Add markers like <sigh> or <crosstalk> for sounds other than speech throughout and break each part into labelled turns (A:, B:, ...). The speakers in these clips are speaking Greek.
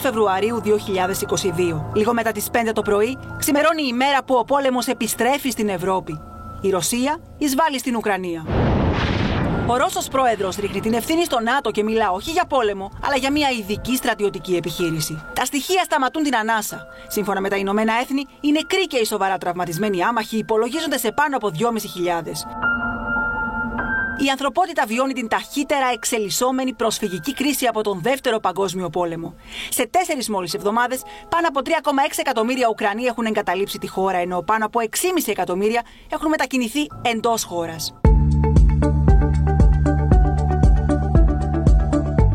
A: Φεβρουαρίου 2022. Λίγο μετά τις 5 το πρωί, ξημερώνει η μέρα που ο πόλεμος επιστρέφει στην Ευρώπη. Η Ρωσία εισβάλλει στην Ουκρανία. Ο Ρώσος πρόεδρος ρίχνει την ευθύνη στο ΝΑΤΟ και μιλά όχι για πόλεμο, αλλά για μια ειδική στρατιωτική επιχείρηση. Τα στοιχεία σταματούν την ανάσα. Σύμφωνα με τα Ηνωμένα Έθνη, οι νεκροί και οι σοβαρά τραυματισμένοι άμαχοι υπολογίζονται σε πάνω από 2.500. Η ανθρωπότητα βιώνει την ταχύτερα εξελισσόμενη προσφυγική κρίση από τον Δεύτερο Παγκόσμιο Πόλεμο. Σε τέσσερις μόλις εβδομάδες, πάνω από 3,6 εκατομμύρια Ουκρανοί έχουν εγκαταλείψει τη χώρα, ενώ πάνω από 6,5 εκατομμύρια έχουν μετακινηθεί εντός χώρας.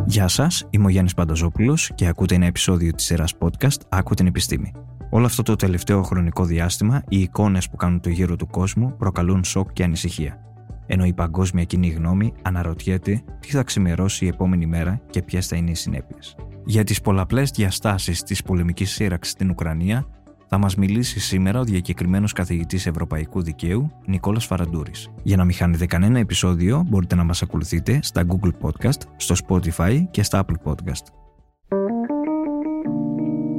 B: Γεια σας, είμαι ο Γιάννης Πανταζόπουλος και ακούτε ένα επεισόδιο της σειράς podcast Άκου την επιστήμη. Όλο αυτό το τελευταίο χρονικό διάστημα, οι εικόνες που κάνουν το γύρο του κόσμου προκαλούν σοκ και ανησυχία. Ενώ η παγκόσμια κοινή γνώμη αναρωτιέται τι θα ξημερώσει η επόμενη μέρα και ποιες θα είναι οι συνέπειες. Για τις πολλαπλές διαστάσεις της πολεμικής σύραξης στην Ουκρανία θα μας μιλήσει σήμερα ο διακεκριμένος καθηγητής Ευρωπαϊκού Δικαίου Νικόλας Φαραντούρης. Για να μην χάνετε κανένα επεισόδιο, μπορείτε να μας ακολουθείτε στα Google Podcast, στο Spotify και στα Apple Podcast.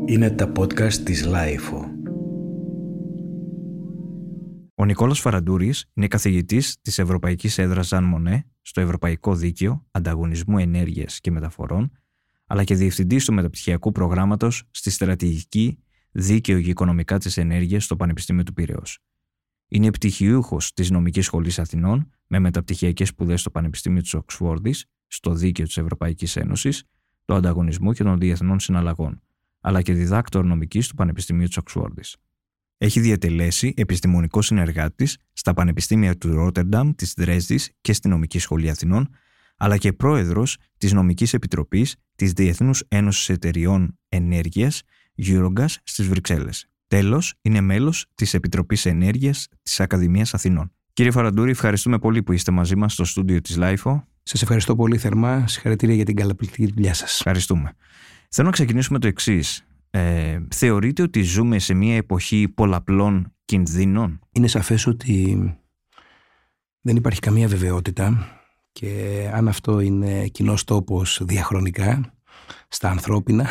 C: Είναι τα podcast της LIFO.
B: Ο Νικόλας Φαραντούρης είναι καθηγητής της Ευρωπαϊκής Έδρας Ζαν Μονέ στο Ευρωπαϊκό Δίκαιο Ανταγωνισμού Ενέργειας και Μεταφορών, αλλά και διευθυντής του μεταπτυχιακού προγράμματος στη Στρατηγική Δίκαιο και Οικονομικά της Ενέργειας στο Πανεπιστήμιο του Πυραιό. Είναι πτυχιούχο της Νομικής Σχολής Αθηνών με μεταπτυχιακές σπουδές στο Πανεπιστήμιο της Οξφόρδης, στο Δίκαιο της Ευρωπαϊκής Ένωσης, το Ανταγωνισμό και των Διεθνών Συναλλαγών, αλλά και διδάκτορ νομικής του Πανεπιστημίου της Οξφόρδης. Έχει διατελέσει επιστημονικό συνεργάτης στα Πανεπιστήμια του Ρότερνταμ, της Δρέσδης και στη Νομική Σχολή Αθηνών, αλλά και πρόεδρος της Νομικής Επιτροπής της Διεθνούς Ένωσης Εταιριών Ενέργειας Eurogas στις Βρυξέλλες. Τέλος, είναι μέλος της Επιτροπής Ενέργειας της Ακαδημίας Αθηνών. Κύριε Φαραντούρη, ευχαριστούμε πολύ που είστε μαζί μας στο στούντιο της ΛΑΙΦΟ.
C: Σας ευχαριστώ πολύ θερμά. Συγχαρητήρια για την καλαπληκτική δουλειά σας.
B: Ευχαριστούμε. Θέλω να ξεκινήσουμε το εξής. Ε, θεωρείτε ότι ζούμε σε μια εποχή πολλαπλών κινδύνων;
C: Είναι σαφές ότι δεν υπάρχει καμία βεβαιότητα και αν αυτό είναι κοινός τόπος διαχρονικά στα ανθρώπινα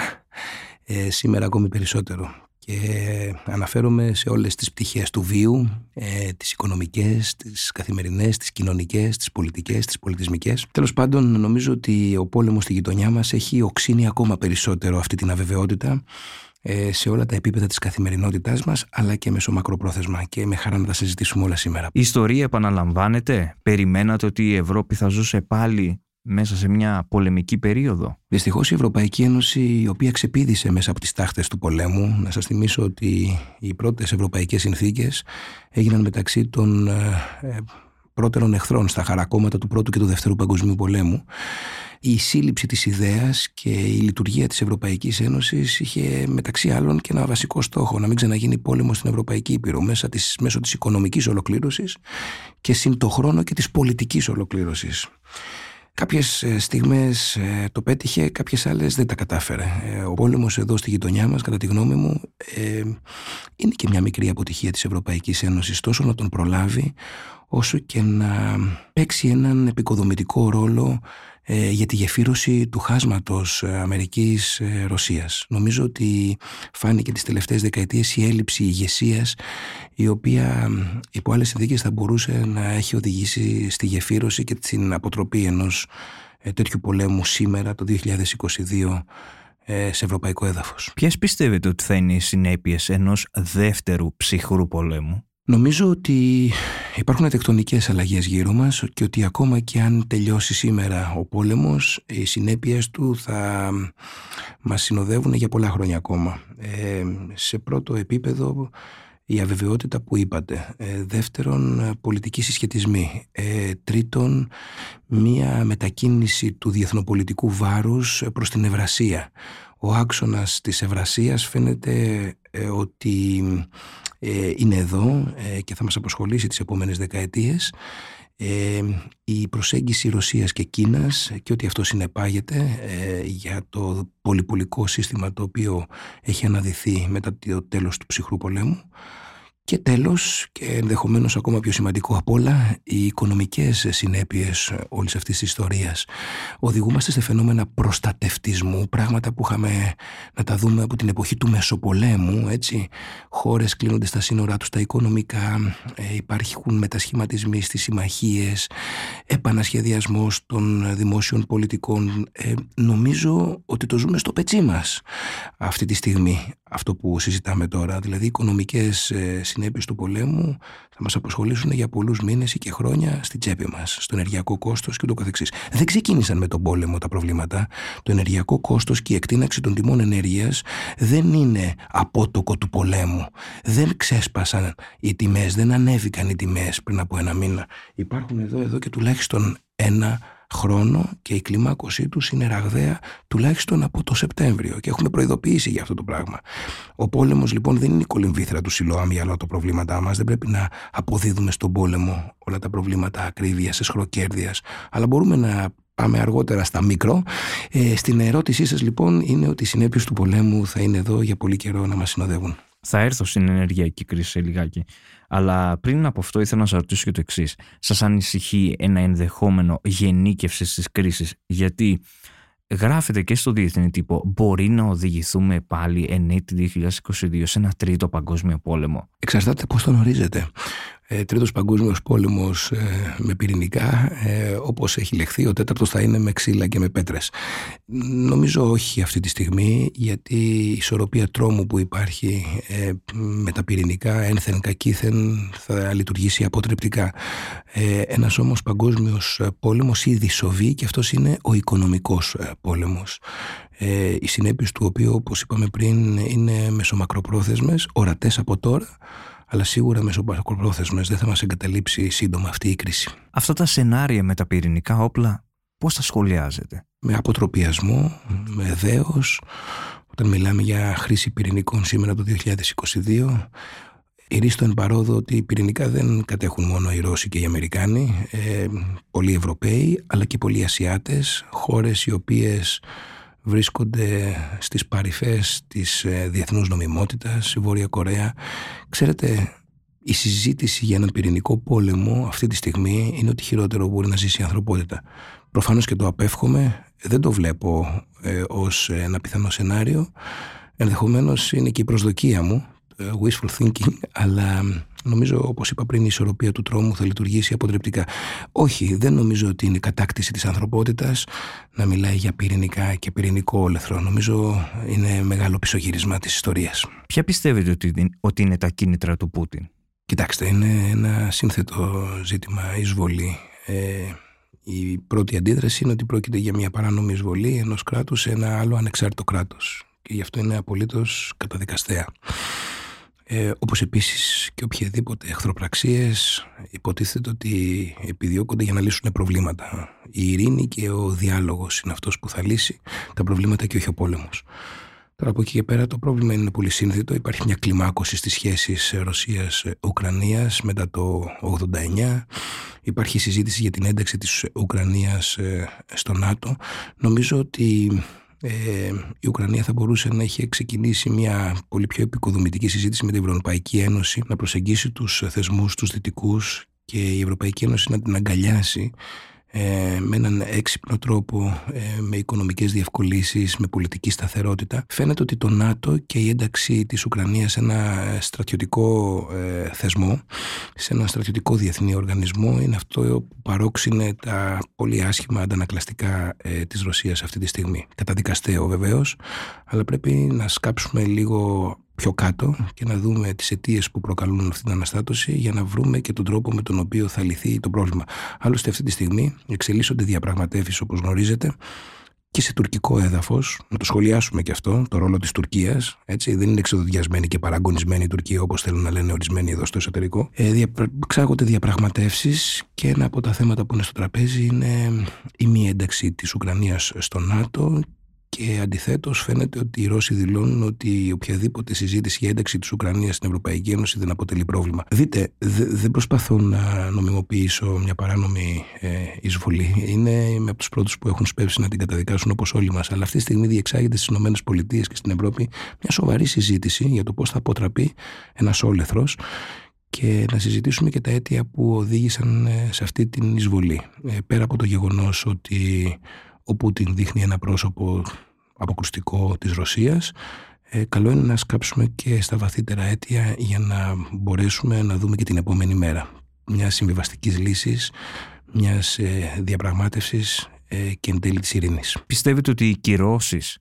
C: ε, σήμερα ακόμη περισσότερο. Και αναφέρομαι σε όλες τις πτυχές του βίου, ε, τις οικονομικές, τις καθημερινές, τις κοινωνικές, τις πολιτικές, τις πολιτισμικές. Τέλος πάντων νομίζω ότι ο πόλεμος στη γειτονιά μας έχει οξύνει ακόμα περισσότερο αυτή την αβεβαιότητα ε, σε όλα τα επίπεδα της καθημερινότητάς μας αλλά και μεσομακροπρόθεσμα και με χαρά να τα συζητήσουμε όλα σήμερα.
B: Η ιστορία επαναλαμβάνεται; Περιμένατε ότι η Ευρώπη θα ζούσε πάλι μέσα σε μια πολεμική περίοδο;
C: Δυστυχώς η Ευρωπαϊκή Ένωση, η οποία ξεπίδησε μέσα από τις τάχτες του πολέμου, να σας θυμίσω ότι οι πρώτες ευρωπαϊκές συνθήκες έγιναν μεταξύ των ε, ε, πρώτερων εχθρών στα χαρακόμματα του Πρώτου και του Δευτέρου Παγκοσμίου Πολέμου. Η σύλληψη της ιδέας και η λειτουργία της Ευρωπαϊκής Ένωσης είχε μεταξύ άλλων και ένα βασικό στόχο, να μην ξαναγίνει πόλεμο στην Ευρωπαϊκή Ήπειρο μέσα της, μέσω της οικονομικής ολοκλήρωσης και συν το χρόνο και της πολιτικής ολοκλήρωσης. Κάποιες ε, στιγμές ε, το πέτυχε, κάποιες άλλες δεν τα κατάφερε. Ε, ο πόλεμος εδώ στη γειτονιά μας, κατά τη γνώμη μου, είναι και μια μικρή αποτυχία της Ευρωπαϊκής Ένωσης, τόσο να τον προλάβει, όσο και να παίξει έναν επικοδομητικό ρόλο ε, για τη γεφύρωση του χάσματος ε, Αμερικής-Ρωσίας. Ε, Νομίζω ότι φάνηκε τις τελευταίες δεκαετίες η έλλειψη ηγεσίας, η οποία υπό άλλες συνθήκες θα μπορούσε να έχει οδηγήσει στη γεφύρωση και την αποτροπή ενός τέτοιου πολέμου σήμερα το 2022 σε ευρωπαϊκό έδαφος.
B: Ποιες πιστεύετε ότι θα είναι οι συνέπειες ενός δεύτερου ψυχρού πολέμου;
C: Νομίζω ότι υπάρχουν τεκτονικές αλλαγές γύρω μας και ότι ακόμα και αν τελειώσει σήμερα ο πόλεμος, οι συνέπειες του θα μας συνοδεύουν για πολλά χρόνια ακόμα. Ε, σε πρώτο επίπεδο η αβεβαιότητα που είπατε. Ε, δεύτερον, πολιτικοί συσχετισμοί. Ε, τρίτον, μία μετακίνηση του διεθνοπολιτικού βάρους προς την Ευρασία. Ο άξονας της Ευρασίας φαίνεται ότι ε, είναι εδώ ε, και θα μας απασχολήσει τις επόμενες δεκαετίες. Ε, η προσέγγιση Ρωσίας και Κίνας και ότι αυτό συνεπάγεται για το πολυπολικό σύστημα το οποίο έχει αναδυθεί μετά το τέλος του ψυχρού πολέμου Και τέλος, και ενδεχομένως ακόμα πιο σημαντικό απ' όλα, οι οικονομικές συνέπειες όλης αυτής της ιστορίας. Οδηγούμαστε σε φαινόμενα προστατευτισμού, πράγματα που είχαμε να τα δούμε από την εποχή του Μεσοπολέμου, έτσι. Χώρες κλείνονται στα σύνορά τους τα οικονομικά, ε, υπάρχουν μετασχηματισμοί στις συμμαχίες, επανασχεδιασμός των δημόσιων πολιτικών. Ε, νομίζω ότι το ζούμε στο πετσί μας αυτή τη στιγμή αυτό που συζητάμε τώρα, δηλαδή οι οικονομικές ε, συνέπειες του πολέμου θα μας αποσχολήσουν για πολλούς μήνες ή και χρόνια στην τσέπη μας, στο ενεργειακό κόστος και το καθεξής. Δεν ξεκίνησαν με τον πόλεμο τα προβλήματα. Το ενεργειακό κόστος και η εκτείναξη των τιμών ενέργειας δεν είναι απότοκο του πολέμου. Δεν ξέσπασαν οι τιμές, δεν ανέβηκαν οι τιμές πριν από ένα μήνα. Υπάρχουν εδώ, εδώ και τουλάχιστον ένα χρόνο και η κλιμάκωσή τους είναι ραγδαία τουλάχιστον από το Σεπτέμβριο και έχουμε προειδοποιήσει για αυτό το πράγμα. Ο πόλεμος λοιπόν δεν είναι η κολυμβήθρα του Σιλοάμ για όλα τα προβλήματά μας. Δεν πρέπει να αποδίδουμε στον πόλεμο όλα τα προβλήματα ακρίβειας, εσχροκέρδειας, αλλά μπορούμε να πάμε αργότερα στα μικρό. Ε, στην ερώτησή σας λοιπόν είναι ότι οι συνέπειες του πολέμου θα είναι εδώ για πολύ καιρό να μας συνοδεύουν.
B: Θα έρθω στην ενεργειακή κρίση σε λιγάκι. Αλλά πριν από αυτό ήθελα να σας ρωτήσω και το εξής. Σας ανησυχεί ένα ενδεχόμενο γενίκευση της κρίσης, γιατί γράφεται και στο διεθνή τύπο μπορεί να οδηγηθούμε πάλι ενέτη 2022 σε ένα τρίτο παγκόσμιο πόλεμο.
C: Εξαρτάται πώς τον ορίζετε ε, τρίτος παγκόσμιος πόλεμος ε, με πυρηνικά ε, όπως έχει λεχθεί ο τέταρτος θα είναι με ξύλα και με πέτρες. Νομίζω όχι αυτή τη στιγμή γιατί η ισορροπία τρόμου που υπάρχει ε, με τα πυρηνικά ένθεν κακήθεν θα λειτουργήσει αποτρεπτικά. Ε, ένας όμως παγκόσμιος πόλεμος ήδη σοβεί και αυτός είναι ο οικονομικός ε, πόλεμος. Ε, οι συνέπειες του οποίου όπως είπαμε πριν είναι μεσομακροπρόθεσμες ορατές από τώρα αλλά σίγουρα μεσοπρόθεσμες δεν θα μας εγκαταλείψει σύντομα αυτή η κρίση.
B: Αυτά τα σενάρια με τα πυρηνικά όπλα, πώς τα σχολιάζετε,
C: Με αποτροπιασμό, με δέος, όταν μιλάμε για χρήση πυρηνικών σήμερα το 2022, Ηρίστο εν παρόδο ότι οι πυρηνικά δεν κατέχουν μόνο οι Ρώσοι και οι Αμερικάνοι, ε, πολλοί Ευρωπαίοι, αλλά και πολλοί Ασιάτες, χώρες οι οποίες βρίσκονται στις παρυφές της ε, διεθνούς νομιμότητας, η Βόρεια Κορέα. Ξέρετε, η συζήτηση για έναν πυρηνικό πόλεμο αυτή τη στιγμή είναι ότι χειρότερο μπορεί να ζήσει η ανθρωπότητα. Προφανώς και το απέφχομαι, δεν το βλέπω ε, ως ένα πιθανό σενάριο. Ενδεχομένως είναι και η προσδοκία μου, ε, wishful thinking, <laughs> αλλά Νομίζω, όπως είπα πριν, η ισορροπία του τρόμου θα λειτουργήσει αποτρεπτικά. Όχι, δεν νομίζω ότι είναι κατάκτηση της ανθρωπότητας να μιλάει για πυρηνικά και πυρηνικό όλεθρο. Νομίζω είναι μεγάλο πισωγύρισμα της ιστορίας.
B: Ποια πιστεύετε ότι, ότι είναι τα κίνητρα του Πούτιν;
C: Κοιτάξτε, είναι ένα σύνθετο ζήτημα εισβολή. Ε, η πρώτη αντίδραση είναι ότι πρόκειται για μια παράνομη εισβολή ενός κράτους σε ένα άλλο ανεξάρτητο κράτος. Και γι' αυτό είναι απολύτως καταδικαστέα ε, όπως επίσης και οποιαδήποτε εχθροπραξίες υποτίθεται ότι επιδιώκονται για να λύσουν προβλήματα. Η ειρήνη και ο διάλογος είναι αυτός που θα λύσει τα προβλήματα και όχι ο πόλεμος. Τώρα από εκεί και πέρα το πρόβλημα είναι πολύ σύνθετο. Υπάρχει μια κλιμάκωση στις σχέσεις Ρωσίας-Ουκρανίας μετά το 89. Υπάρχει συζήτηση για την ένταξη της Ουκρανίας ε, στο ΝΑΤΟ. Νομίζω ότι ε, η Ουκρανία θα μπορούσε να έχει ξεκινήσει μια πολύ πιο επικοδομητική συζήτηση με την Ευρωπαϊκή Ένωση, να προσεγγίσει τους θεσμούς, τους δυτικούς και η Ευρωπαϊκή Ένωση να την αγκαλιάσει ε, με έναν έξυπνο τρόπο, ε, με οικονομικές διευκολύσεις, με πολιτική σταθερότητα. Φαίνεται ότι το ΝΑΤΟ και η ένταξη της Ουκρανίας σε ένα στρατιωτικό ε, θεσμό, σε ένα στρατιωτικό διεθνή οργανισμό, είναι αυτό που παρόξυνε τα πολύ άσχημα αντανακλαστικά ε, της Ρωσίας αυτή τη στιγμή. Καταδικαστέο βεβαίως, αλλά πρέπει να σκάψουμε λίγο πιο κάτω και να δούμε τις αιτίες που προκαλούν αυτή την αναστάτωση για να βρούμε και τον τρόπο με τον οποίο θα λυθεί το πρόβλημα. Άλλωστε αυτή τη στιγμή εξελίσσονται διαπραγματεύσεις όπως γνωρίζετε και σε τουρκικό έδαφος, να το σχολιάσουμε και αυτό, το ρόλο της Τουρκίας. Δεν είναι εξοδοδιασμένη και παραγωνισμένη η Τουρκία όπως θέλουν να λένε ορισμένοι εδώ στο εσωτερικό. Ε, δια, ξάγονται διαπραγματεύσεις και ένα από τα θέματα που είναι στο τραπέζι είναι η μη ένταξη της Ουκρανίας στο ΝΑΤΟ και αντιθέτως φαίνεται ότι οι Ρώσοι δηλώνουν ότι οποιαδήποτε συζήτηση για ένταξη της Ουκρανίας στην Ευρωπαϊκή Ένωση δεν αποτελεί πρόβλημα. Δείτε, δεν προσπαθώ να νομιμοποιήσω μια παράνομη ε, εισβολή. Είναι είμαι από τους πρώτους που έχουν σπεύσει να την καταδικάσουν όπως όλοι μας. Αλλά αυτή τη στιγμή διεξάγεται στις ΗΠΑ και στην Ευρώπη μια σοβαρή συζήτηση για το πώς θα αποτραπεί ένας όλεθρος και να συζητήσουμε και τα αίτια που οδήγησαν ε, σε αυτή την εισβολή. Ε, πέρα από το γεγονός ότι ο Πούτιν δείχνει ένα πρόσωπο αποκρουστικό της Ρωσίας, ε, καλό είναι να σκάψουμε και στα βαθύτερα αίτια για να μπορέσουμε να δούμε και την επόμενη μέρα. Μιας συμβιβαστικής λύσης, μιας διαπραγμάτευσης και εν τέλει της ειρήνης.
B: Πιστεύετε ότι οι κυρώσεις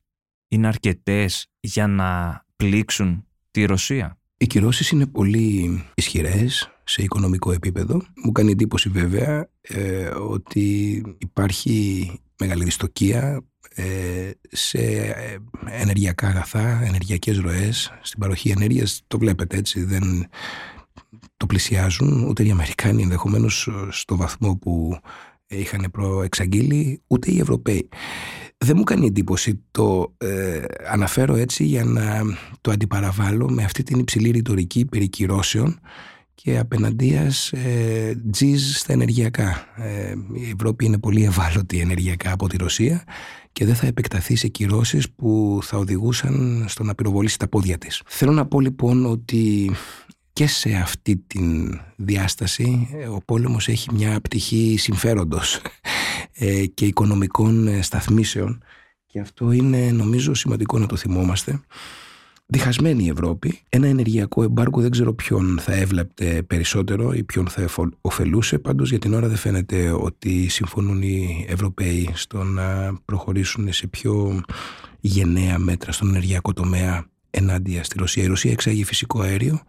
B: είναι αρκετές για να πλήξουν τη Ρωσία;
C: Οι κυρώσεις είναι πολύ ισχυρές σε οικονομικό επίπεδο. Μου κάνει εντύπωση βέβαια ε, ότι υπάρχει μεγάλη δυστοκία ε, σε ε, ενεργειακά αγαθά, ενεργειακές ροές, στην παροχή ενέργειας. Το βλέπετε έτσι, δεν το πλησιάζουν ούτε οι Αμερικάνοι ενδεχομένως στο βαθμό που είχαν προεξαγγείλει, ούτε οι Ευρωπαίοι δεν μου κάνει εντύπωση. Το ε, αναφέρω έτσι για να το αντιπαραβάλω με αυτή την υψηλή ρητορική περί και απέναντίας ε, τζιζ στα ενεργειακά. Ε, η Ευρώπη είναι πολύ ευάλωτη ενεργειακά από τη Ρωσία και δεν θα επεκταθεί σε κυρώσεις που θα οδηγούσαν στο να πυροβολήσει τα πόδια της. Θέλω να πω λοιπόν ότι και σε αυτή τη διάσταση ε, ο πόλεμος έχει μια πτυχή συμφέροντος ε, και οικονομικών ε, σταθμίσεων και αυτό είναι νομίζω σημαντικό να το θυμόμαστε. Διχασμένη η Ευρώπη, ένα ενεργειακό εμπάργκο δεν ξέρω ποιον θα έβλεπτε περισσότερο ή ποιον θα ωφελούσε, πάντως για την ώρα δεν φαίνεται ότι συμφωνούν οι Ευρωπαίοι στο να προχωρήσουν σε πιο γενναία μέτρα στον ενεργειακό τομέα ενάντια στη Ρωσία. Η Ρωσία εξάγει φυσικό αέριο,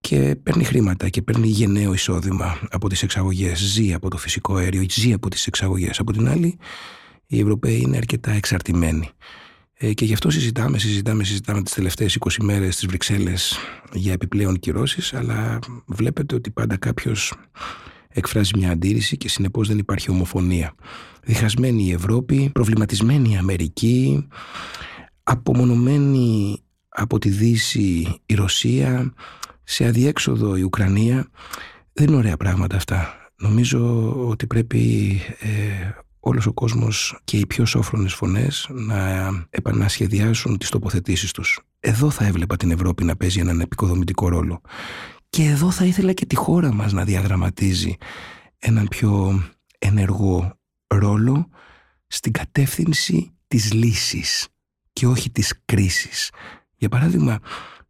C: και παίρνει χρήματα και παίρνει γενναίο εισόδημα από τις εξαγωγές, ζει από το φυσικό αέριο, ζει από τις εξαγωγές. Από την άλλη, οι Ευρωπαίοι είναι αρκετά εξαρτημένοι. Ε, και γι' αυτό συζητάμε, συζητάμε, συζητάμε τις τελευταίες 20 μέρες στις Βρυξέλλες για επιπλέον κυρώσεις, αλλά βλέπετε ότι πάντα κάποιος εκφράζει μια αντίρρηση και συνεπώς δεν υπάρχει ομοφωνία. Διχασμένη η Ευρώπη, προβληματισμένη η Αμερική, απομονωμένη από τη Δύση η Ρωσία, σε αδιέξοδο η Ουκρανία. Δεν είναι ωραία πράγματα αυτά. Νομίζω ότι πρέπει ε, όλος ο κόσμος και οι πιο σόφρονες φωνές να επανασχεδιάσουν τις τοποθετήσεις τους. Εδώ θα έβλεπα την Ευρώπη να παίζει έναν επικοδομητικό ρόλο. Και εδώ θα ήθελα και τη χώρα μας να διαδραματίζει έναν πιο ενεργό ρόλο στην κατεύθυνση της λύσης και όχι της κρίσης. Για παράδειγμα,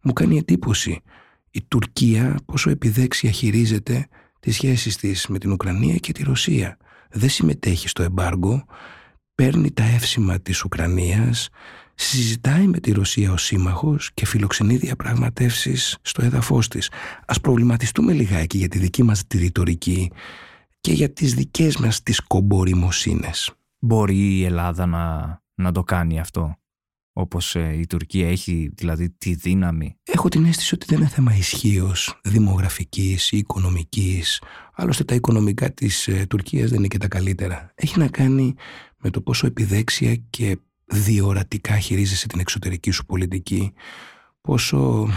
C: μου κάνει εντύπωση η Τουρκία πόσο επιδέξια χειρίζεται τις σχέσεις της με την Ουκρανία και τη Ρωσία. Δεν συμμετέχει στο εμπάργκο, παίρνει τα εύσημα της Ουκρανίας, συζητάει με τη Ρωσία ως σύμμαχος και φιλοξενεί διαπραγματεύσεις στο έδαφος της. Ας προβληματιστούμε λιγάκι για τη δική μας τη ρητορική και για τις δικές μας τις κομπορημοσύνες.
B: Μπορεί η Ελλάδα να, να το κάνει αυτό; Όπως ε, η Τουρκία έχει δηλαδή τη δύναμη.
C: Έχω την αίσθηση ότι δεν είναι θέμα ισχύως δημογραφικής ή οικονομικής. Άλλωστε τα οικονομικά της ε, Τουρκίας δεν είναι και τα καλύτερα. Έχει να κάνει με το πόσο επιδέξια και διορατικά χειρίζεσαι την εξωτερική σου πολιτική, πόσο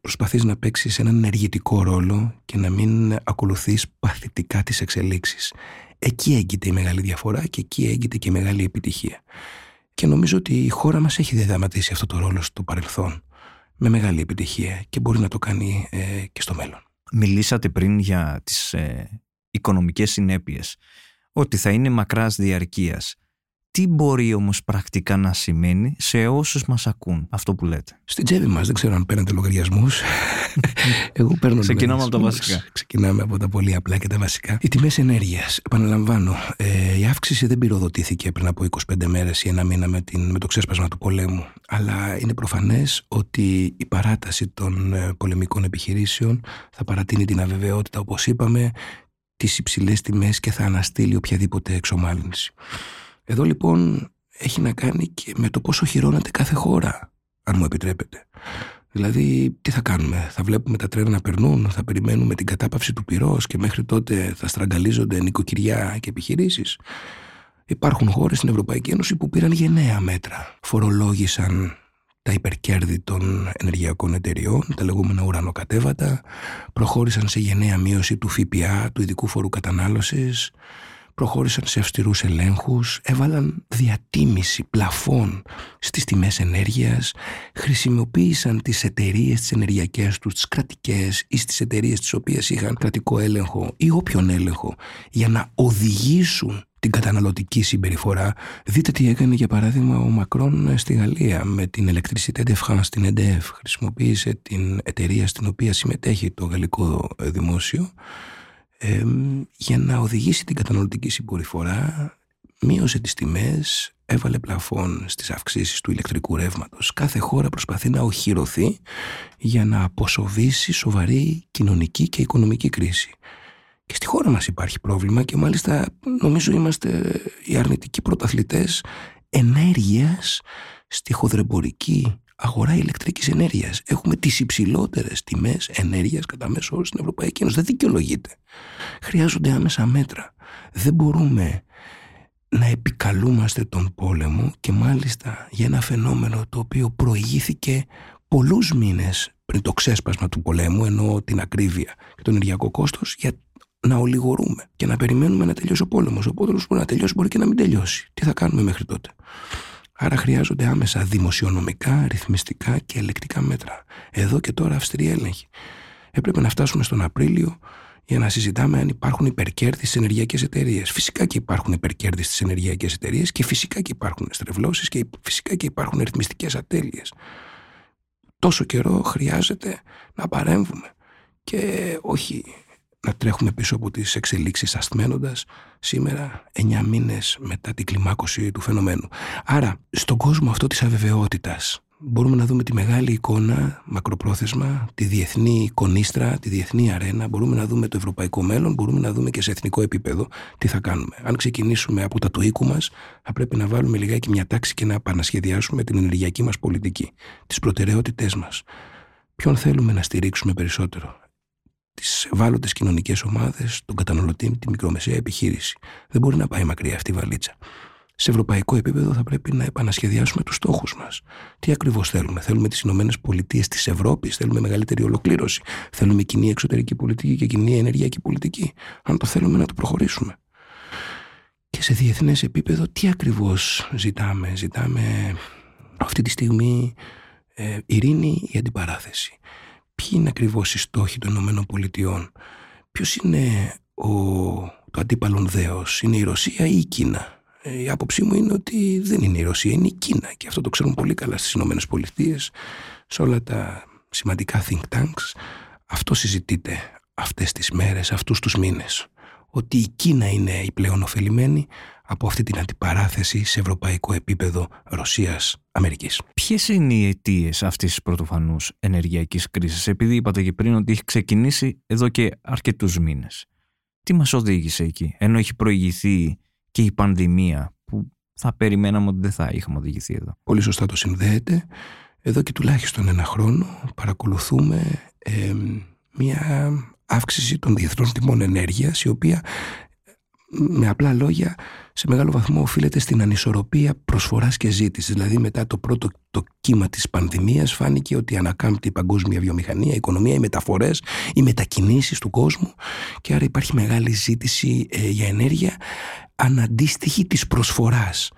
C: προσπαθείς να παίξεις έναν ενεργητικό ρόλο και να μην ακολουθείς παθητικά τις εξελίξεις. Εκεί έγκυται η μεγάλη διαφορά και εκεί έγκυται και η μεγάλη επιτυχία. Και νομίζω ότι η χώρα μας έχει διαδραματίσει αυτό το ρόλο στο παρελθόν με μεγάλη επιτυχία και μπορεί να το κάνει ε, και στο μέλλον.
B: Μιλήσατε πριν για τις ε, οικονομικές συνέπειες, ότι θα είναι μακράς διαρκείας. Τι μπορεί όμως πρακτικά να σημαίνει σε όσους μας ακούν αυτό που λέτε;
C: Στην τσέπη μας, δεν ξέρω αν παίρνετε λογαριασμούς. <laughs> Εγώ παίρνω
B: Ξεκινάμε από τα βασικά.
C: Ξεκινάμε από τα πολύ απλά και τα βασικά. Οι τιμές ενέργειας. Επαναλαμβάνω, ε, η αύξηση δεν πυροδοτήθηκε πριν από 25 μέρες ή ένα μήνα με, την, με το ξέσπασμα του πολέμου. Αλλά είναι προφανές ότι η παράταση των ε, πολεμικών επιχειρήσεων θα παρατείνει την αβεβαιότητα, όπως είπαμε, τις υψηλές τιμές και θα αναστείλει οποιαδήποτε εξομάλυνση. Εδώ λοιπόν έχει να κάνει και με το πόσο χειρώνεται κάθε χώρα, αν μου επιτρέπετε. Δηλαδή, τι θα κάνουμε, θα βλέπουμε τα τρένα να περνούν, θα περιμένουμε την κατάπαυση του πυρός και μέχρι τότε θα στραγγαλίζονται νοικοκυριά και επιχειρήσεις; Υπάρχουν χώρες στην Ευρωπαϊκή Ένωση που πήραν γενναία μέτρα. Φορολόγησαν τα υπερκέρδη των ενεργειακών εταιριών, τα λεγόμενα ουρανοκατέβατα, προχώρησαν σε γενναία μείωση του ΦΠΑ, του ειδικού φόρου κατανάλωσης, προχώρησαν σε αυστηρούς ελέγχους, έβαλαν διατίμηση πλαφών στις τιμές ενέργειας, χρησιμοποίησαν τις εταιρείες τις ενεργειακές τους, τις κρατικές ή στις εταιρείες τις οποίες είχαν κρατικό έλεγχο ή όποιον έλεγχο για να οδηγήσουν την καταναλωτική συμπεριφορά. Δείτε τι έκανε για παράδειγμα ο Μακρόν στη Γαλλία με την Electricité de France, την EDF. Χρησιμοποίησε την εταιρεία στην οποία συμμετέχει το γαλλικό δημόσιο για να οδηγήσει την καταναλωτική συμπεριφορά, μείωσε τις τιμές, έβαλε πλαφόν στις αυξήσεις του ηλεκτρικού ρεύματος. Κάθε χώρα προσπαθεί να οχυρωθεί για να αποσοβήσει σοβαρή κοινωνική και οικονομική κρίση. Και στη χώρα μας υπάρχει πρόβλημα και μάλιστα νομίζω είμαστε οι αρνητικοί πρωταθλητές ενέργειας στη χοδρεμπορική αγορά ηλεκτρικής ενέργειας. Έχουμε τις υψηλότερες τιμές ενέργειας κατά μέσο όρο στην Ευρωπαϊκή Ένωση. Δεν δικαιολογείται. Χρειάζονται άμεσα μέτρα. Δεν μπορούμε να επικαλούμαστε τον πόλεμο και μάλιστα για ένα φαινόμενο το οποίο προηγήθηκε πολλούς μήνες πριν το ξέσπασμα του πολέμου ενώ την ακρίβεια και το ενεργειακό κόστος για να ολιγορούμε και να περιμένουμε να τελειώσει ο πόλεμος. Ο πόλεμος μπορεί να τελειώσει, μπορεί και να μην τελειώσει. Τι θα κάνουμε μέχρι τότε; Άρα χρειάζονται άμεσα δημοσιονομικά, ρυθμιστικά και ελεκτικά μέτρα. Εδώ και τώρα αυστηρή έλεγχη. Έπρεπε να φτάσουμε στον Απρίλιο για να συζητάμε αν υπάρχουν υπερκέρδη στις ενεργειακές εταιρείες. Φυσικά και υπάρχουν υπερκέρδη στις ενεργειακές εταιρείες και φυσικά και υπάρχουν στρεβλώσεις και φυσικά και υπάρχουν ρυθμιστικές ατέλειες. Τόσο καιρό χρειάζεται να παρέμβουμε και όχι να τρέχουμε πίσω από τις εξελίξεις ασθμένοντας σήμερα εννιά μήνες μετά την κλιμάκωση του φαινομένου. Άρα στον κόσμο αυτό της αβεβαιότητας μπορούμε να δούμε τη μεγάλη εικόνα μακροπρόθεσμα, τη διεθνή εικονίστρα, τη διεθνή αρένα, μπορούμε να δούμε το ευρωπαϊκό μέλλον, μπορούμε να δούμε και σε εθνικό επίπεδο τι θα κάνουμε. Αν ξεκινήσουμε από τα του οίκου μας, θα πρέπει να βάλουμε λιγάκι μια τάξη και να επανασχεδιάσουμε την ενεργειακή μας πολιτική, τις προτεραιότητές μας. Ποιον θέλουμε να στηρίξουμε περισσότερο, τις ευάλωτες κοινωνικές ομάδες, τον καταναλωτή, τη μικρομεσαία επιχείρηση. Δεν μπορεί να πάει μακριά αυτή η βαλίτσα. Σε ευρωπαϊκό επίπεδο θα πρέπει να επανασχεδιάσουμε τους στόχους μας. Τι ακριβώς θέλουμε; Θέλουμε τις Ηνωμένες Πολιτείες της Ευρώπης, θέλουμε μεγαλύτερη ολοκλήρωση; Θέλουμε κοινή εξωτερική πολιτική και κοινή ενεργειακή πολιτική; Αν το θέλουμε να το προχωρήσουμε. Και σε διεθνές επίπεδο τι ακριβώς ζητάμε; Ζητάμε αυτή τη στιγμή ε, ειρήνη ή αντιπαράθεση; Ποιοι είναι ακριβώς οι στόχοι των Ηνωμένων Πολιτειών; Ποιος είναι ο, το αντίπαλον δέος, είναι η Ρωσία ή η Κίνα; Ε, η άποψή μου είναι ότι δεν είναι η Ρωσία, είναι η Κίνα και αυτό το ξέρουν πολύ καλά στις Ηνωμένες Πολιτείες, σε όλα τα σημαντικά think tanks. Αυτό συζητείται αυτές τις μέρες, αυτούς τους μήνες. Ότι η Κίνα είναι η πλέον ωφελημένη από αυτή την αντιπαράθεση σε ευρωπαϊκό επίπεδο Ρωσίας-Αμερικής.
B: Ποιες είναι οι αιτίες αυτής της πρωτοφανούς ενεργειακής κρίσης, επειδή είπατε και πριν ότι έχει ξεκινήσει εδώ και αρκετούς μήνες. Τι μας οδήγησε εκεί, ενώ έχει προηγηθεί και η πανδημία που θα περιμέναμε ότι δεν θα είχαμε οδηγηθεί εδώ;
C: Πολύ σωστά το συνδέεται. Εδώ και τουλάχιστον ένα χρόνο παρακολουθούμε ε, μια αύξηση των διεθνών τιμών ενέργειας η οποία με απλά λόγια σε μεγάλο βαθμό οφείλεται στην ανισορροπία προσφοράς και ζήτησης. Δηλαδή μετά το πρώτο το κύμα της πανδημίας φάνηκε ότι ανακάμπτει η παγκόσμια βιομηχανία, η οικονομία, οι μεταφορές, οι μετακινήσεις του κόσμου και άρα υπάρχει μεγάλη ζήτηση ε, για ενέργεια αναντίστοιχη της προσφοράς.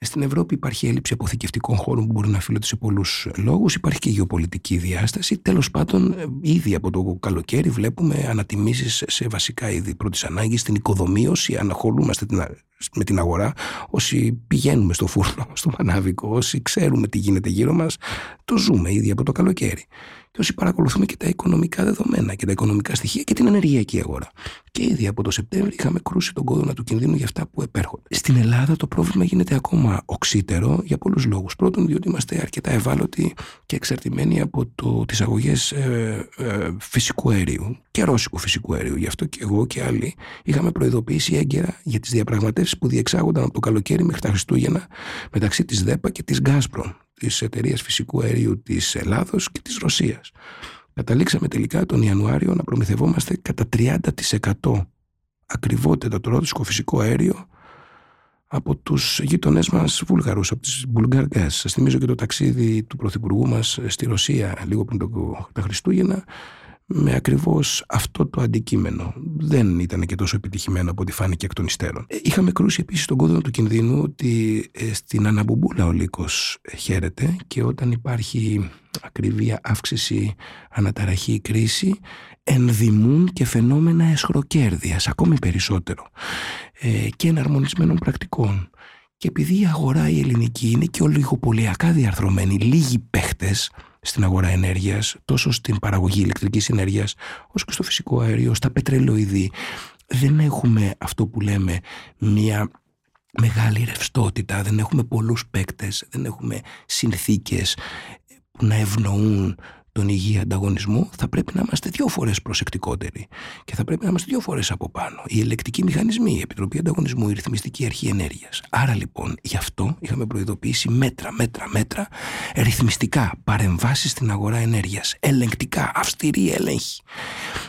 C: Στην Ευρώπη υπάρχει έλλειψη αποθηκευτικών χώρων που μπορεί να οφείλονται σε πολλούς λόγους. Υπάρχει και γεωπολιτική διάσταση. Τέλος πάντων, ε, ήδη από το καλοκαίρι βλέπουμε ανατιμήσεις σε βασικά είδη πρώτης ανάγκης, στην οικοδομίωση. Αναχολούμαστε με την αγορά. Όσοι πηγαίνουμε στο φούρνο, <laughs> στο μανάβικο, όσοι ξέρουμε τι γίνεται γύρω μας, το ζούμε ήδη από το καλοκαίρι και όσοι παρακολουθούμε και τα οικονομικά δεδομένα και τα οικονομικά στοιχεία και την ενεργειακή αγορά. Και ήδη από το Σεπτέμβριο είχαμε κρούσει τον κόδωνα του κινδύνου για αυτά που επέρχονται. Στην Ελλάδα το πρόβλημα γίνεται ακόμα οξύτερο για πολλούς λόγους. Πρώτον, διότι είμαστε αρκετά ευάλωτοι και εξαρτημένοι από τις αγωγές ε, ε, φυσικού αερίου και ρώσικου φυσικού αερίου. Γι' αυτό και εγώ και άλλοι είχαμε προειδοποιήσει έγκαιρα για τις διαπραγματεύσεις που διεξάγονταν από το καλοκαίρι μέχρι τα Χριστούγεννα μεταξύ της ΔΕΠΑ και της Γκάσπρον της εταιρείας φυσικού αερίου της Ελλάδος και της Ρωσίας. Καταλήξαμε τελικά τον Ιανουάριο να προμηθευόμαστε κατά 30% ακριβότερα το ρώτησικο φυσικό αέριο από τους γείτονές μας Βούλγαρους, από τις Μπουλγκαργές. Σας θυμίζω και το ταξίδι του Πρωθυπουργού μας στη Ρωσία λίγο πριν το, τα Χριστούγεννα με ακριβώς αυτό το αντικείμενο. Δεν ήταν και τόσο επιτυχημένο από ό,τι φάνηκε εκ των υστέρων. Ε, είχαμε κρούσει επίσης τον κόδωνα του κινδύνου ότι ε, στην αναμπουμπούλα ο λύκος χαίρεται και όταν υπάρχει ακριβία αύξηση, αναταραχή, κρίση ενδημούν και φαινόμενα εσχροκέρδειας ακόμη περισσότερο ε, και εναρμονισμένων πρακτικών. Και επειδή η αγορά η ελληνική είναι και ολιγοπολιακά διαρθρωμένη, λίγοι παίχτες στην αγορά ενέργειας, τόσο στην παραγωγή ηλεκτρικής ενέργειας, όσο και στο φυσικό αέριο, στα πετρελοειδή. Δεν έχουμε αυτό που λέμε μια μεγάλη ρευστότητα, δεν έχουμε πολλούς παίκτες, δεν έχουμε συνθήκες που να ευνοούν τον υγιή ανταγωνισμό, θα πρέπει να είμαστε δύο φορές προσεκτικότεροι και θα πρέπει να είμαστε δύο φορές από πάνω. Οι ελεκτικοί μηχανισμοί, η Επιτροπή Ανταγωνισμού, η Ρυθμιστική Αρχή Ενέργειας. Άρα λοιπόν, γι' αυτό είχαμε προειδοποιήσει μέτρα, μέτρα, μέτρα, ρυθμιστικά, παρεμβάσεις στην αγορά ενέργειας, ελεγκτικά, αυστηρή έλεγχη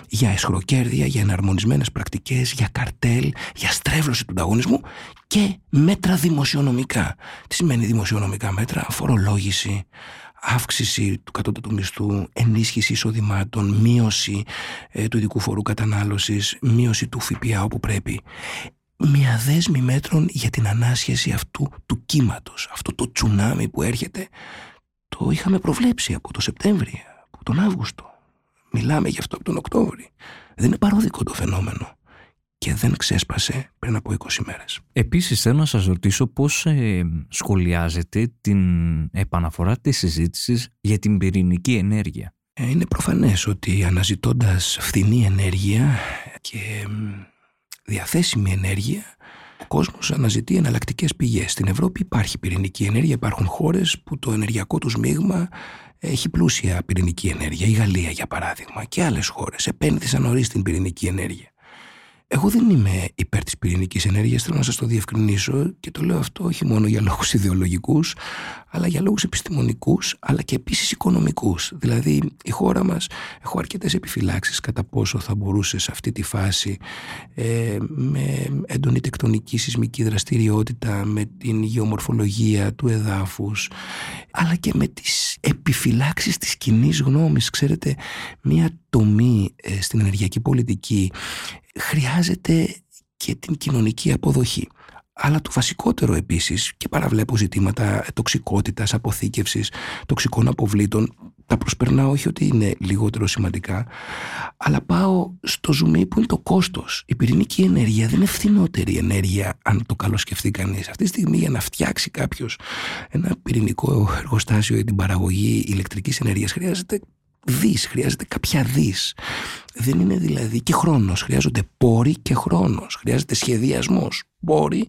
C: για εσχροκέρδια, για εναρμονισμένες πρακτικές, για καρτέλ, για στρέβλωση του ανταγωνισμού και μέτρα δημοσιονομικά. Τι σημαίνει δημοσιονομικά μέτρα, φορολόγηση, αύξηση του κατώτατου μισθού, ενίσχυση εισοδημάτων, μείωση ε, του ειδικού φορού κατανάλωσης, μείωση του ΦΠΑ όπου πρέπει. Μια δέσμη μέτρων για την ανάσχεση αυτού του κύματος, αυτό το τσουνάμι που έρχεται, το είχαμε προβλέψει από το Σεπτέμβριο, από τον Αύγουστο. Μιλάμε γι' αυτό από τον Οκτώβριο. Δεν είναι παρόδικο το φαινόμενο και δεν ξέσπασε πριν από 20 μέρες.
B: Επίσης θέλω να σας ρωτήσω πώς ε, σχολιάζετε την επαναφορά της συζήτησης για την πυρηνική ενέργεια.
C: Ε, είναι προφανές ότι αναζητώντας φθηνή ενέργεια και διαθέσιμη ενέργεια ο κόσμος αναζητεί εναλλακτικές πηγές. Στην Ευρώπη υπάρχει πυρηνική ενέργεια, υπάρχουν χώρες που το ενεργειακό τους μείγμα έχει πλούσια πυρηνική ενέργεια. Η Γαλλία για παράδειγμα και άλλες χώρες επένδυσαν νωρίς στην πυρηνική ενέργεια. Εγώ δεν είμαι υπέρ της πυρηνικής ενέργειας, θέλω να σας το διευκρινίσω και το λέω αυτό όχι μόνο για λόγους ιδεολογικούς, αλλά για λόγους επιστημονικούς, αλλά και επίσης οικονομικούς. Δηλαδή, η χώρα μας, έχω αρκετές επιφυλάξεις κατά πόσο θα μπορούσε σε αυτή τη φάση ε, με έντονη τεκτονική σεισμική δραστηριότητα, με την γεωμορφολογία του εδάφους, αλλά και με τις επιφυλάξεις της κοινής γνώμης. Ξέρετε, μια τομή ε, στην ενεργειακή πολιτική χρειάζεται και την κοινωνική αποδοχή. Αλλά το βασικότερο επίσης και παραβλέπω ζητήματα τοξικότητας, αποθήκευσης, τοξικών αποβλήτων τα προσπερνάω όχι ότι είναι λιγότερο σημαντικά αλλά πάω στο ζουμί που είναι το κόστος. Η πυρηνική ενέργεια δεν είναι φθηνότερη ενέργεια αν το καλό σκεφτεί κανείς. Αυτή τη στιγμή για να φτιάξει κάποιος ένα πυρηνικό εργοστάσιο για την παραγωγή ηλεκτρικής ενέργειας χρειάζεται δις, χρειάζεται κάποια δις. Δεν είναι δηλαδή και χρόνος, χρειάζονται πόροι και χρόνος, χρειάζεται σχεδιασμός, πόροι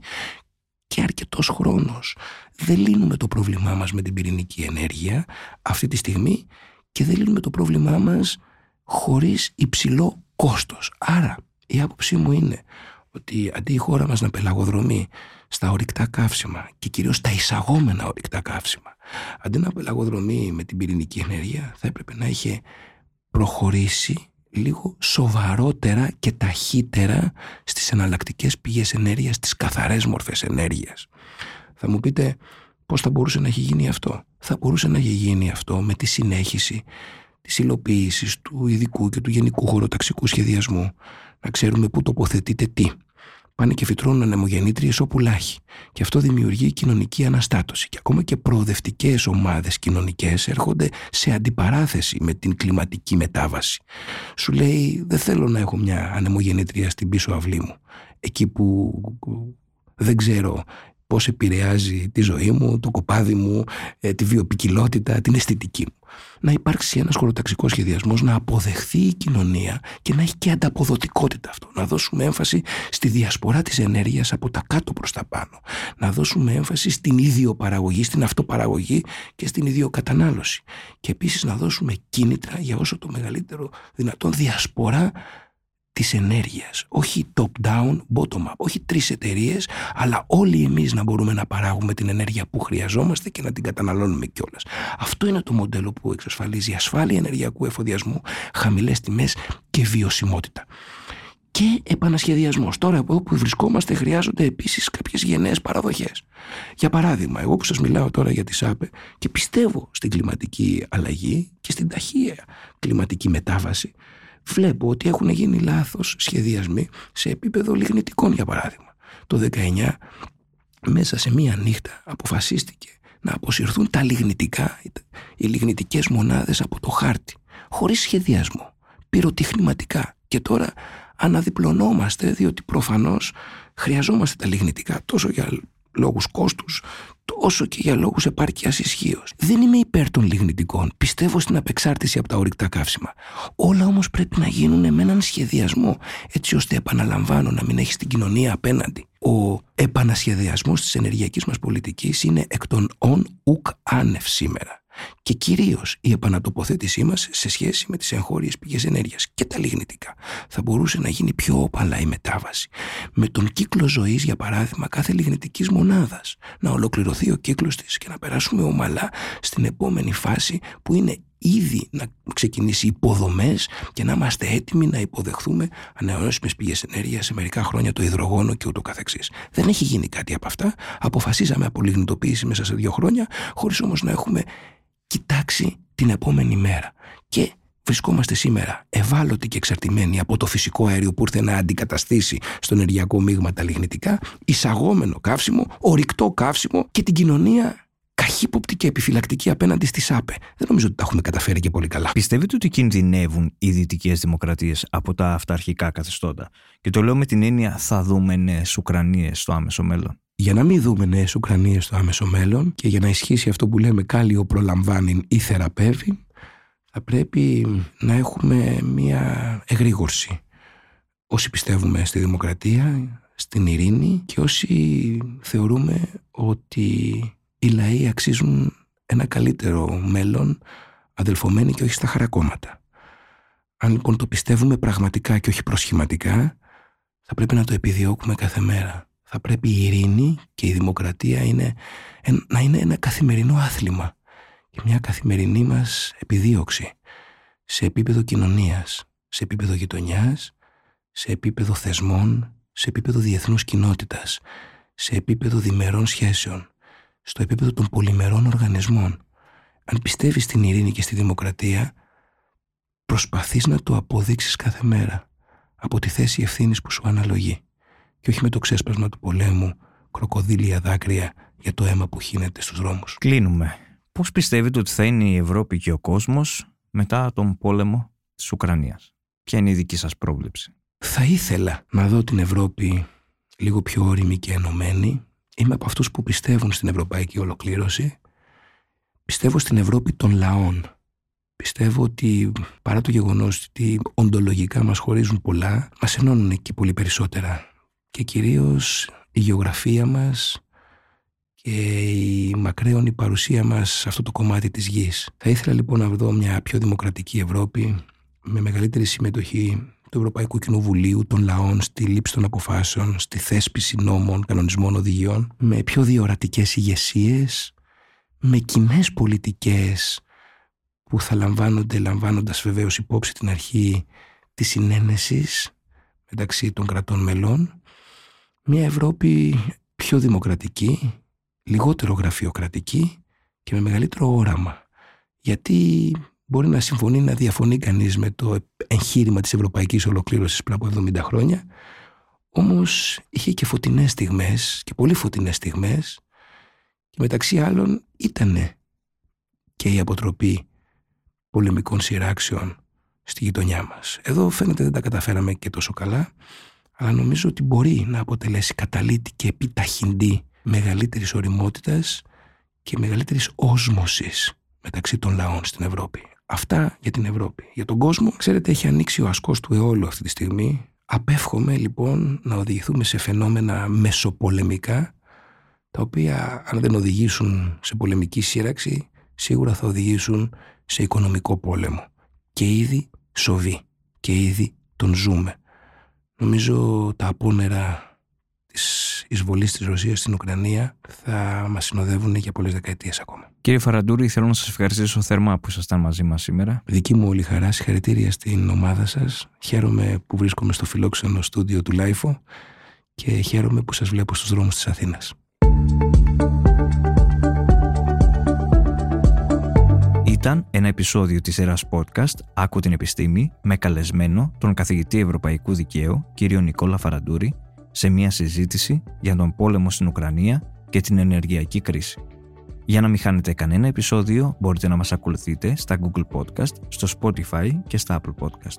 C: και αρκετός χρόνος. Δεν λύνουμε το πρόβλημά μας με την πυρηνική ενέργεια αυτή τη στιγμή και δεν λύνουμε το πρόβλημά μας χωρίς υψηλό κόστος. Άρα η άποψή μου είναι ότι αντί η χώρα μας να πελαγοδρομεί στα ορυκτά καύσιμα και κυρίως στα εισαγόμενα ορυκτά καύσιμα αντί να πελαγοδρομεί με την πυρηνική ενέργεια θα έπρεπε να είχε προχωρήσει λίγο σοβαρότερα και ταχύτερα στις εναλλακτικές πηγές ενέργειας, στις καθαρές μορφές ενέργειας. Θα μου πείτε πώς θα μπορούσε να έχει γίνει αυτό; Θα μπορούσε να έχει γίνει αυτό με τη συνέχιση της υλοποίησης του ειδικού και του γενικού χωροταξικού σχεδιασμού. Να ξέρουμε πού τοποθετείται τι πάνε και φυτρώνουν ανεμογεννήτριες όπου λάχει. Και αυτό δημιουργεί κοινωνική αναστάτωση. Και ακόμα και προοδευτικές ομάδες κοινωνικές έρχονται σε αντιπαράθεση με την κλιματική μετάβαση. Σου λέει δεν θέλω να έχω μια ανεμογεννήτρια στην πίσω αυλή μου. Εκεί που δεν ξέρω πώς επηρεάζει τη ζωή μου, το κοπάδι μου, ε, τη βιοπικιλότητα, την αισθητική μου. Να υπάρξει ένας χωροταξικός σχεδιασμός, να αποδεχθεί η κοινωνία και να έχει και ανταποδοτικότητα αυτό. Να δώσουμε έμφαση στη διασπορά της ενέργειας από τα κάτω προς τα πάνω. Να δώσουμε έμφαση στην ίδιο παραγωγή, στην αυτοπαραγωγή και στην ίδιο κατανάλωση. Και επίσης να δώσουμε κίνητρα για όσο το μεγαλύτερο δυνατόν διασπορά της ενέργειας. Όχι top-down, bottom-up. Όχι τρεις εταιρείες, αλλά όλοι εμείς να μπορούμε να παράγουμε την ενέργεια που χρειαζόμαστε και να την καταναλώνουμε κιόλας. Αυτό είναι το μοντέλο που εξασφαλίζει ασφάλεια ενεργειακού εφοδιασμού, χαμηλές τιμές και βιωσιμότητα. και επανασχεδιασμός. Τώρα από εδώ που βρισκόμαστε χρειάζονται επίσης κάποιες γενναίες παραδοχές. Για παράδειγμα, εγώ που σας μιλάω τώρα για τη ΣΑΠΕ και πιστεύω στην κλιματική αλλαγή και στην ταχεία κλιματική μετάβαση, βλέπω ότι έχουν γίνει λάθος σχεδιασμοί σε επίπεδο λιγνητικών για παράδειγμα. Το 19 μέσα σε μία νύχτα αποφασίστηκε να αποσυρθούν τα λιγνητικά, οι λιγνητικές μονάδες από το χάρτη, χωρίς σχεδιασμό, πυροτεχνηματικά. Και τώρα αναδιπλωνόμαστε διότι προφανώς χρειαζόμαστε τα λιγνητικά τόσο για λόγους κόστους όσο και για λόγους επάρκειας ισχύως. Δεν είμαι υπέρ των λιγνητικών. Πιστεύω στην απεξάρτηση από τα ορυκτά καύσιμα. Όλα όμως πρέπει να γίνουν με έναν σχεδιασμό, έτσι ώστε επαναλαμβάνω να μην έχεις την κοινωνία απέναντι. Ο επανασχεδιασμός της ενεργειακής μας πολιτικής είναι εκ των ον ουκ άνευ σήμερα και κυρίως η επανατοποθέτησή μας σε σχέση με τις εγχώριες πηγές ενέργειας και τα λιγνητικά. Θα μπορούσε να γίνει πιο όπαλα η μετάβαση. Με τον κύκλο ζωής, για παράδειγμα, κάθε λιγνητικής μονάδας. Να ολοκληρωθεί ο κύκλος της και να περάσουμε ομαλά στην επόμενη φάση που είναι ήδη να ξεκινήσει υποδομές και να είμαστε έτοιμοι να υποδεχθούμε ανανεώσιμες πηγές ενέργειας σε μερικά χρόνια το υδρογόνο και ούτω καθεξής. Δεν έχει γίνει κάτι από αυτά. Αποφασίσαμε από λιγνητοποίηση μέσα σε δύο χρόνια, χωρίς όμως να έχουμε κοιτάξει την επόμενη μέρα. Και βρισκόμαστε σήμερα ευάλωτοι και εξαρτημένοι από το φυσικό αέριο που ήρθε να αντικαταστήσει στο ενεργειακό μείγμα τα λιγνητικά, εισαγόμενο καύσιμο, ορυκτό καύσιμο και την κοινωνία καχύποπτη και επιφυλακτική απέναντι στη ΣΑΠΕ. Δεν νομίζω ότι τα έχουμε καταφέρει και πολύ καλά.
B: Πιστεύετε ότι κινδυνεύουν οι δυτικές δημοκρατίες από τα αυταρχικά καθεστώτα; Και το λέω με την έννοια θα δούμε νέες Ουκρανίες στο άμεσο μέλλον.
C: Για να μην δούμε νέες Ουκρανίες στο άμεσο μέλλον και για να ισχύσει αυτό που λέμε κάλιο προλαμβάνει ή θεραπεύει, θα πρέπει να έχουμε μία εγρήγορση. Όσοι πιστεύουμε στη δημοκρατία, στην ειρήνη και όσοι θεωρούμε ότι οι λαοί αξίζουν ένα καλύτερο μέλλον αδελφωμένοι και όχι στα χαρακόμματα. Αν λοιπόν το πιστεύουμε πραγματικά και όχι προσχηματικά, θα πρέπει να το επιδιώκουμε κάθε μέρα θα πρέπει η ειρήνη και η δημοκρατία είναι, να είναι ένα καθημερινό άθλημα και μια καθημερινή μας επιδίωξη σε επίπεδο κοινωνίας, σε επίπεδο γειτονιάς, σε επίπεδο θεσμών, σε επίπεδο διεθνούς κοινότητας, σε επίπεδο διμερών σχέσεων, στο επίπεδο των πολυμερών οργανισμών. Αν πιστεύεις στην ειρήνη και στη δημοκρατία, προσπαθείς να το αποδείξεις κάθε μέρα από τη θέση ευθύνης που σου αναλογεί και όχι με το ξέσπασμα του πολέμου, κροκοδίλια δάκρυα για το αίμα που χύνεται στους δρόμους.
B: Κλείνουμε. Πώς πιστεύετε ότι θα είναι η Ευρώπη και ο κόσμος μετά τον πόλεμο της Ουκρανίας; Ποια είναι η δική σας πρόβλεψη;
C: Θα ήθελα να δω την Ευρώπη λίγο πιο όρημη και ενωμένη. Είμαι από αυτούς που πιστεύουν στην ευρωπαϊκή ολοκλήρωση. Πιστεύω στην Ευρώπη των λαών. Πιστεύω ότι παρά το γεγονός ότι οντολογικά μας χωρίζουν πολλά, μας ενώνουν και πολύ περισσότερα και κυρίως η γεωγραφία μας και η μακραίωνη παρουσία μας σε αυτό το κομμάτι της γης. Θα ήθελα λοιπόν να δω μια πιο δημοκρατική Ευρώπη με μεγαλύτερη συμμετοχή του Ευρωπαϊκού Κοινοβουλίου, των λαών στη λήψη των αποφάσεων, στη θέσπιση νόμων, κανονισμών, οδηγιών, με πιο διορατικές ηγεσίες, με κοινέ πολιτικές που θα λαμβάνονται λαμβάνοντας βεβαίως υπόψη την αρχή της συνένεσης μεταξύ των κρατών μελών μια Ευρώπη πιο δημοκρατική, λιγότερο γραφειοκρατική και με μεγαλύτερο όραμα. Γιατί μπορεί να συμφωνεί, να διαφωνεί κανείς με το εγχείρημα της ευρωπαϊκής ολοκλήρωσης πριν από 70 χρόνια, όμως είχε και φωτεινές στιγμές και πολύ φωτεινές στιγμές και μεταξύ άλλων ήταν και η αποτροπή πολεμικών σειράξεων στη γειτονιά μας. Εδώ φαίνεται δεν τα καταφέραμε και τόσο καλά αλλά νομίζω ότι μπορεί να αποτελέσει καταλήτη και επιταχυντή μεγαλύτερης οριμότητας και μεγαλύτερης όσμωσης μεταξύ των λαών στην Ευρώπη. Αυτά για την Ευρώπη. Για τον κόσμο, ξέρετε, έχει ανοίξει ο ασκός του αιώλου αυτή τη στιγμή. Απέφχομαι λοιπόν να οδηγηθούμε σε φαινόμενα μεσοπολεμικά, τα οποία αν δεν οδηγήσουν σε πολεμική σύρραξη, σίγουρα θα οδηγήσουν σε οικονομικό πόλεμο. Και ήδη σοβεί. Και ήδη τον ζούμε. Νομίζω τα απόνερα της εισβολής της Ρωσίας στην Ουκρανία θα μας συνοδεύουν για πολλές δεκαετίες ακόμα.
B: Κύριε Φαραντούρη, θέλω να σας ευχαριστήσω θερμά που ήσασταν μαζί μας σήμερα.
C: Δική μου όλη η χαρά, συγχαρητήρια στην ομάδα σας. Χαίρομαι που βρίσκομαι στο φιλόξενο στούντιο του LiFO και χαίρομαι που σας βλέπω στους δρόμους της Αθήνας.
B: Ήταν ένα επεισόδιο της σειράς podcast «Άκου την επιστήμη» με καλεσμένο τον καθηγητή Ευρωπαϊκού Δικαίου κύριο Νικόλα Φαραντούρη σε μια συζήτηση για τον πόλεμο στην Ουκρανία και την ενεργειακή κρίση. Για να μην χάνετε κανένα επεισόδιο μπορείτε να μας ακολουθείτε στα Google Podcast, στο Spotify και στα Apple Podcast.